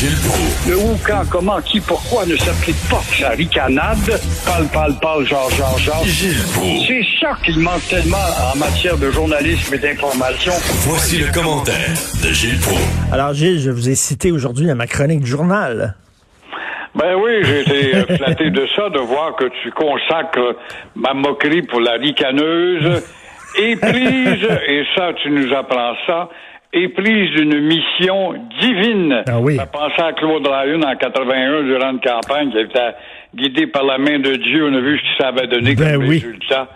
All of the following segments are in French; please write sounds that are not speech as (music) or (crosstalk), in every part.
Gilles Proulx. Le où, quand, comment, qui, pourquoi ne s'applique pas sa ricanade? Parle, parle, parle, genre, genre, genre. Gilles Proulx. C'est ça qu'il manque tellement en matière de journalisme et d'information. Voici le commentaire de Gilles Proulx. Alors, Gilles, je vous ai cité aujourd'hui dans ma chronique du journal. Ben oui, j'ai été euh, (laughs) flatté de ça, de voir que tu consacres ma moquerie pour la ricaneuse, éprise, et ça, tu nous apprends ça, éprise d'une mission divine. Ah oui. Ça pensait à Claude Ryan en 81 durant une campagne qui était guidée par la main de Dieu. On a vu ce que ça avait donné Ben comme oui. résultat.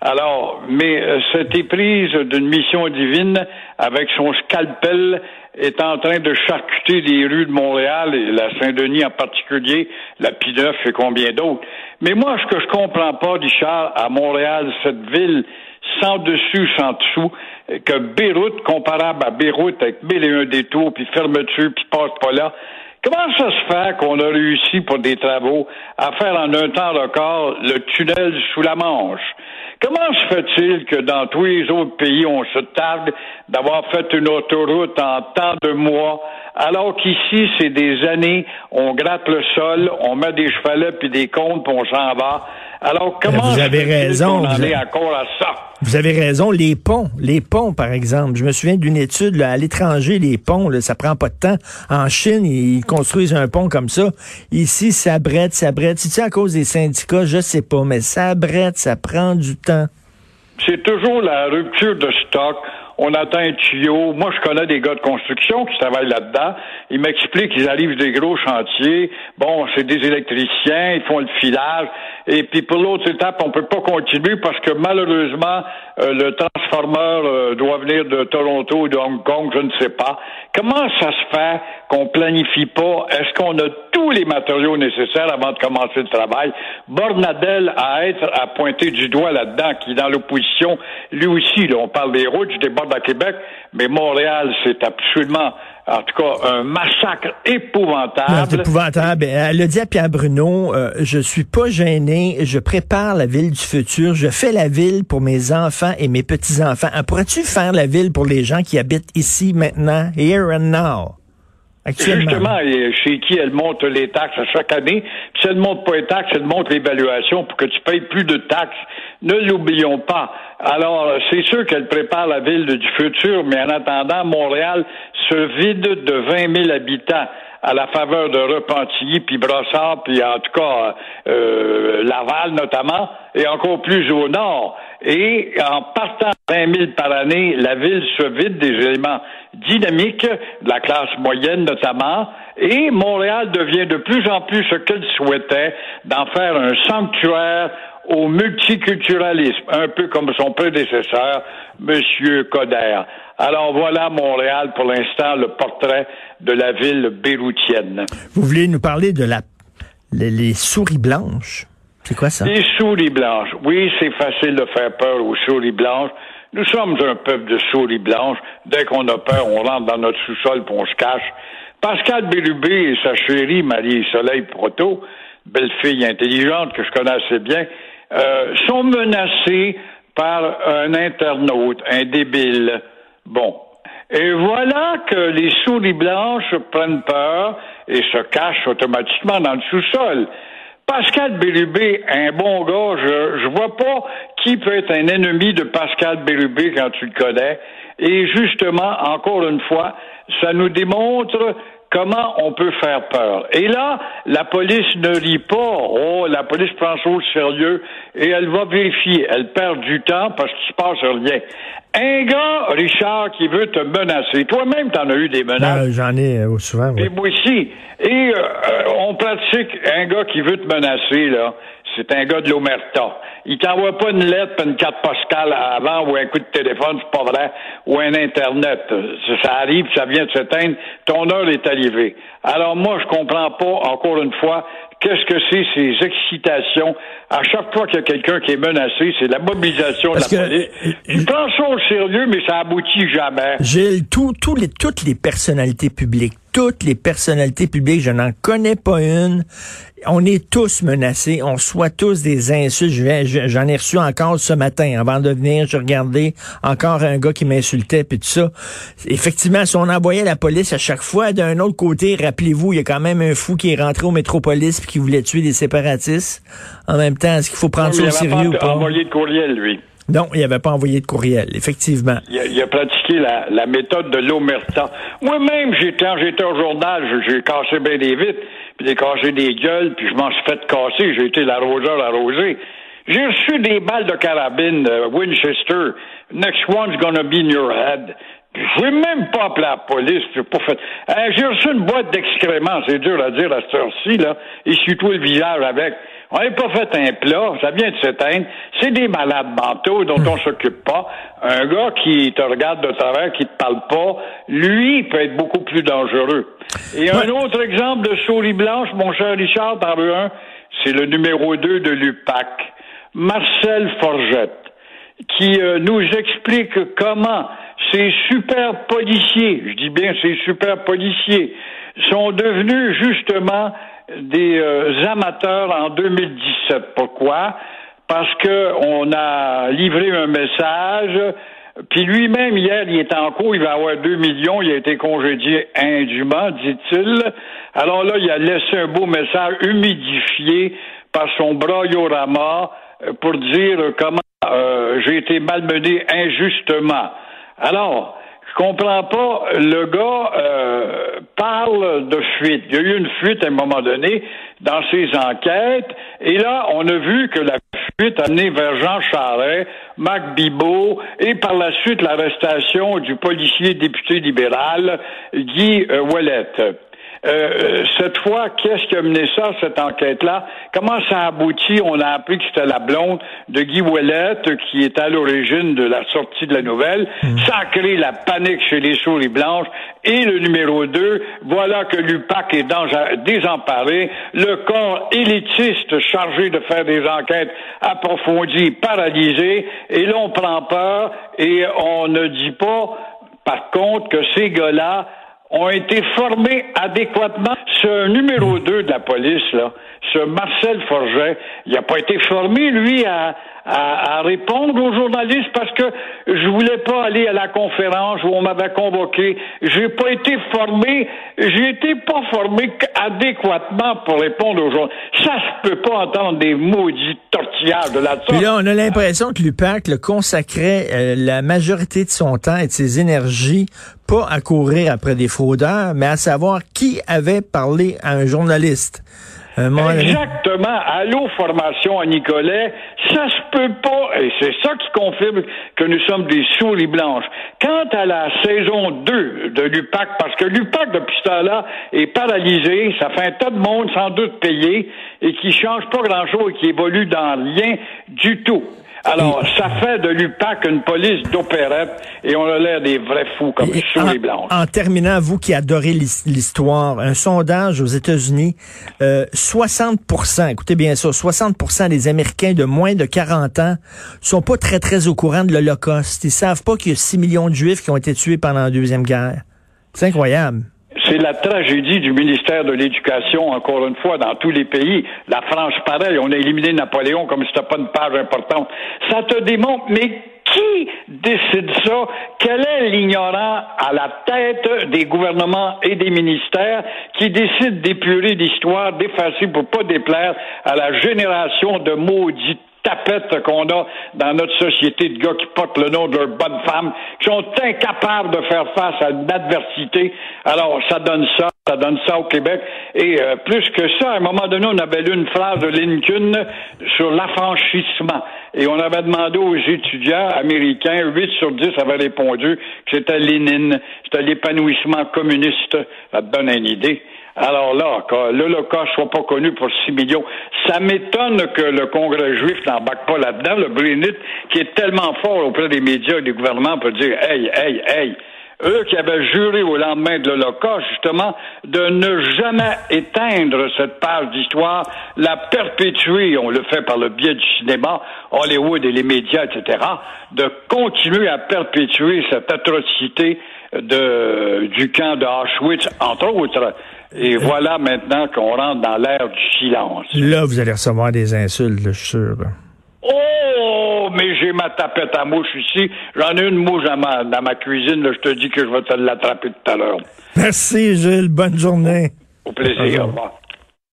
Alors, mais euh, cette éprise d'une mission divine, avec son scalpel, est en train de charcuter les rues de Montréal et la Saint-Denis en particulier, la Pineuf et combien d'autres. Mais moi, ce que je comprends pas, Richard, à Montréal, cette ville sans dessus, sans dessous, que Beyrouth, comparable à Beyrouth, avec mille et un détours, puis fermeture, puis passe pas là, Comment ça se fait qu'on a réussi pour des travaux à faire en un temps record le tunnel sous la Manche? Comment se fait-il que dans tous les autres pays, on se targue d'avoir fait une autoroute en tant de mois, alors qu'ici, c'est des années, on gratte le sol, on met des chevalets puis des comptes, puis on s'en va? Alors comment vous avez raison, vous avez- encore à ça? Vous avez raison, les ponts, les ponts, par exemple. Je me souviens d'une étude là, à l'étranger, les ponts, là, ça prend pas de temps. En Chine, ils construisent un pont comme ça. Ici, ça brette, ça brette. Si c'est à cause des syndicats, je sais pas, mais ça brette, ça prend du temps. c'est toujours la rupture de stock. On attend un tuyau. Moi, je connais des gars de construction qui travaillent là-dedans. Ils m'expliquent qu'ils arrivent des gros chantiers. Bon, c'est des électriciens, ils font le filage. Et puis pour l'autre étape, on peut pas continuer parce que malheureusement, euh, le transformeur euh, doit venir de Toronto ou de Hong Kong, je ne sais pas. Comment ça se fait qu'on planifie pas? Est-ce qu'on a tous les matériaux nécessaires avant de commencer le travail? Bornadel à être à pointer du doigt là-dedans, qui est dans l'opposition, lui aussi, là, on parle des routes, je déborde à Québec, mais Montréal, c'est absolument, en tout cas, un massacre épouvantable. Épouvantable. Elle a dit à Pierre Bruno, euh, je suis pas gêné, je prépare la ville du futur, je fais la ville pour mes enfants et mes petits-enfants. Euh, Pourrais-tu faire la ville pour les gens qui habitent ici, maintenant, here and now? Justement, chez qui elle monte les taxes à chaque année. Si elle ne monte pas les taxes, elle monte l'évaluation pour que tu payes plus de taxes. Ne l'oublions pas. Alors, c'est sûr qu'elle prépare la ville du futur, mais en attendant, Montréal se vide de 20 000 habitants à la faveur de Repentigny, puis Brossard, puis en tout cas euh, Laval notamment, et encore plus au nord. Et en partant de 20 000 par année, la ville se vide des éléments dynamiques, de la classe moyenne notamment, et Montréal devient de plus en plus ce qu'elle souhaitait, d'en faire un sanctuaire au multiculturalisme, un peu comme son prédécesseur, Monsieur Coder. Alors voilà Montréal pour l'instant le portrait de la ville béroutienne. Vous voulez nous parler de la les, les souris blanches? C'est quoi ça? Les souris blanches. Oui, c'est facile de faire peur aux souris blanches. Nous sommes un peuple de souris blanches. Dès qu'on a peur, on rentre dans notre sous-sol et on se cache. Pascal Bélubé et sa chérie Marie-Soleil Proto, belle fille intelligente que je connais assez bien, euh, sont menacés par un internaute, un débile. Bon. Et voilà que les souris blanches prennent peur et se cachent automatiquement dans le sous-sol. Pascal Bérubé, un bon gars, je, je vois pas qui peut être un ennemi de Pascal Bérubé quand tu le connais. Et justement, encore une fois, ça nous démontre comment on peut faire peur? Et là, la police ne rit pas. Oh, la police prend ça au sérieux et elle va vérifier. Elle perd du temps parce qu'il se passe rien. Un gars, Richard, qui veut te menacer. Toi-même, t'en as eu des menaces. J'en ai euh, souvent, oui. Et moi aussi. Et euh, euh, on pratique un gars qui veut te menacer, là. C'est un gars de l'Omerta. Il t'envoie pas une lettre, puis une carte postale avant ou un coup de téléphone, c'est pas vrai, ou un Internet. Ça, arrive, ça vient de s'éteindre, ton heure est arrivée. Alors moi, je comprends pas, encore une fois, qu'est-ce que c'est ces excitations. À chaque fois qu'il y a quelqu'un qui est menacé, c'est la mobilisation Parce de la que- police. Tu prends ça au sérieux, mais ça aboutit jamais. Gilles, tout- tous les, toutes les personnalités publiques, toutes les personnalités publiques, je n'en connais pas une. On est tous menacés, on soit tous des insultes. J'en ai reçu encore ce matin. Avant de venir, je regardais encore un gars qui m'insultait, puis tout ça. Effectivement, si on envoyait la police à chaque fois, d'un autre côté, rappelez-vous, il y a quand même un fou qui est rentré au métropolis puis qui voulait tuer des séparatistes. En même temps, est-ce qu'il faut prendre ça au sérieux ou pas? envoyé de courriel, lui. Non, il n'avait pas envoyé de courriel, effectivement. Il a, pratiqué la, méthode de l'omerta. Moi-même, quand j'étais au journal, j'ai cassé bien des vitres, puis j'ai cassé des gueules, puis je m'en suis fait casser. J'ai été l'arroseur arrosé. J'ai reçu des balles de carabine Winchester. Next one's gonna be in your head. Je n'ai même pas appelé la police. J'ai pas fait. Euh, j'ai reçu une boîte d'excréments, c'est dur à dire à cette heure-ci, là. Et surtout le visage avec. On n'a pas fait un plat, ça vient de s'éteindre. C'est des malades mentaux dont on s'occupe pas. Un gars qui te regarde de travers, qui te parle pas, lui peut être beaucoup plus dangereux. Et un autre exemple de souris blanche, mon cher Richard, par un, c'est le numéro 2 de l'UPAC, Marcel Forgette, qui euh, nous explique comment ces super policiers, je dis bien ces super policiers, sont devenus justement des euh, amateurs en 2017. Pourquoi? Parce que on a livré un message, puis lui-même, hier, il est en cours, il va avoir 2 millions, il a été congédié indûment, dit-il. Alors là, il a laissé un beau message humidifié par son braillorama pour dire comment euh, j'ai été malmené injustement. Alors, je comprends pas. Le gars euh, parle de fuite. Il y a eu une fuite à un moment donné dans ses enquêtes. Et là, on a vu que la fuite a mené vers Jean Charest, Marc Bibot et par la suite l'arrestation du policier député libéral Guy euh, euh, cette fois, qu'est-ce qui a mené ça, cette enquête-là? Comment ça a abouti? On a appris que c'était la blonde de Guy Ouellette qui est à l'origine de la sortie de la nouvelle. Mm. Ça a créé la panique chez les souris blanches. Et le numéro 2, voilà que l'UPAC est désemparé. Le corps élitiste chargé de faire des enquêtes approfondies, paralysé. Et là, on prend peur et on ne dit pas, par contre, que ces gars-là ont été formés adéquatement. Ce numéro 2 de la police, là, ce Marcel Forget, il n'a pas été formé, lui, à, à, répondre aux journalistes parce que je voulais pas aller à la conférence où on m'avait convoqué. J'ai pas été formé, j'ai été pas formé adéquatement pour répondre aux journalistes. Ça se peut pas entendre des maudits tortillards de la Puis là, on a l'impression que l'UPAC le consacrait euh, la majorité de son temps et de ses énergies pas à courir après des fraudeurs, mais à savoir qui avait parlé à un journaliste. Exactement. Allô, formation à Nicolet. Ça se peut pas, et c'est ça qui confirme que nous sommes des souris blanches. Quant à la saison 2 de l'UPAC, parce que l'UPAC, depuis ce est paralysé, ça fait un tas de monde sans doute payé, et qui change pas grand-chose et qui évolue dans rien du tout. Alors, ça fait de l'UPAC une police d'opérette et on a l'air des vrais fous comme sous les blanches. En terminant, vous qui adorez l'histoire, un sondage aux États-Unis, euh, 60% écoutez bien ça, 60 des Américains de moins de 40 ans sont pas très, très au courant de l'Holocauste. Ils savent pas qu'il y a 6 millions de Juifs qui ont été tués pendant la Deuxième Guerre. C'est incroyable. C'est la tragédie du ministère de l'Éducation, encore une fois, dans tous les pays. La France, pareil, on a éliminé Napoléon comme si c'était pas une page importante. Ça te démontre, mais qui décide ça? Quel est l'ignorant à la tête des gouvernements et des ministères qui décide d'épurer l'histoire, d'effacer pour pas déplaire à la génération de maudits tapettes qu'on a dans notre société de gars qui portent le nom de leur bonne femme, qui sont incapables de faire face à une adversité. Alors, ça donne ça, ça donne ça au Québec. Et euh, plus que ça, à un moment donné, on avait lu une phrase de Lincoln sur l'affranchissement. Et on avait demandé aux étudiants américains, 8 sur 10 avaient répondu que c'était Lénine, c'était l'épanouissement communiste. Ça te donne une idée. Alors là, l'Holocauste soit pas connu pour 6 millions, ça m'étonne que le Congrès juif n'embarque pas là-dedans. Le Brunit, qui est tellement fort auprès des médias et des gouvernements, peut dire, hey, hey, hey, eux qui avaient juré au lendemain de l'Holocauste, justement, de ne jamais éteindre cette page d'histoire, la perpétuer, on le fait par le biais du cinéma, Hollywood et les médias, etc., de continuer à perpétuer cette atrocité de, du camp de Auschwitz, entre autres. Et voilà maintenant qu'on rentre dans l'ère du silence. Là, vous allez recevoir des insultes, je suis sûr. Oh, mais j'ai ma tapette à mouche ici. J'en ai une mouche dans ma, dans ma cuisine. je te dis que je vais te l'attraper tout à l'heure. Merci, Gilles. Bonne journée. Au plaisir. Au revoir.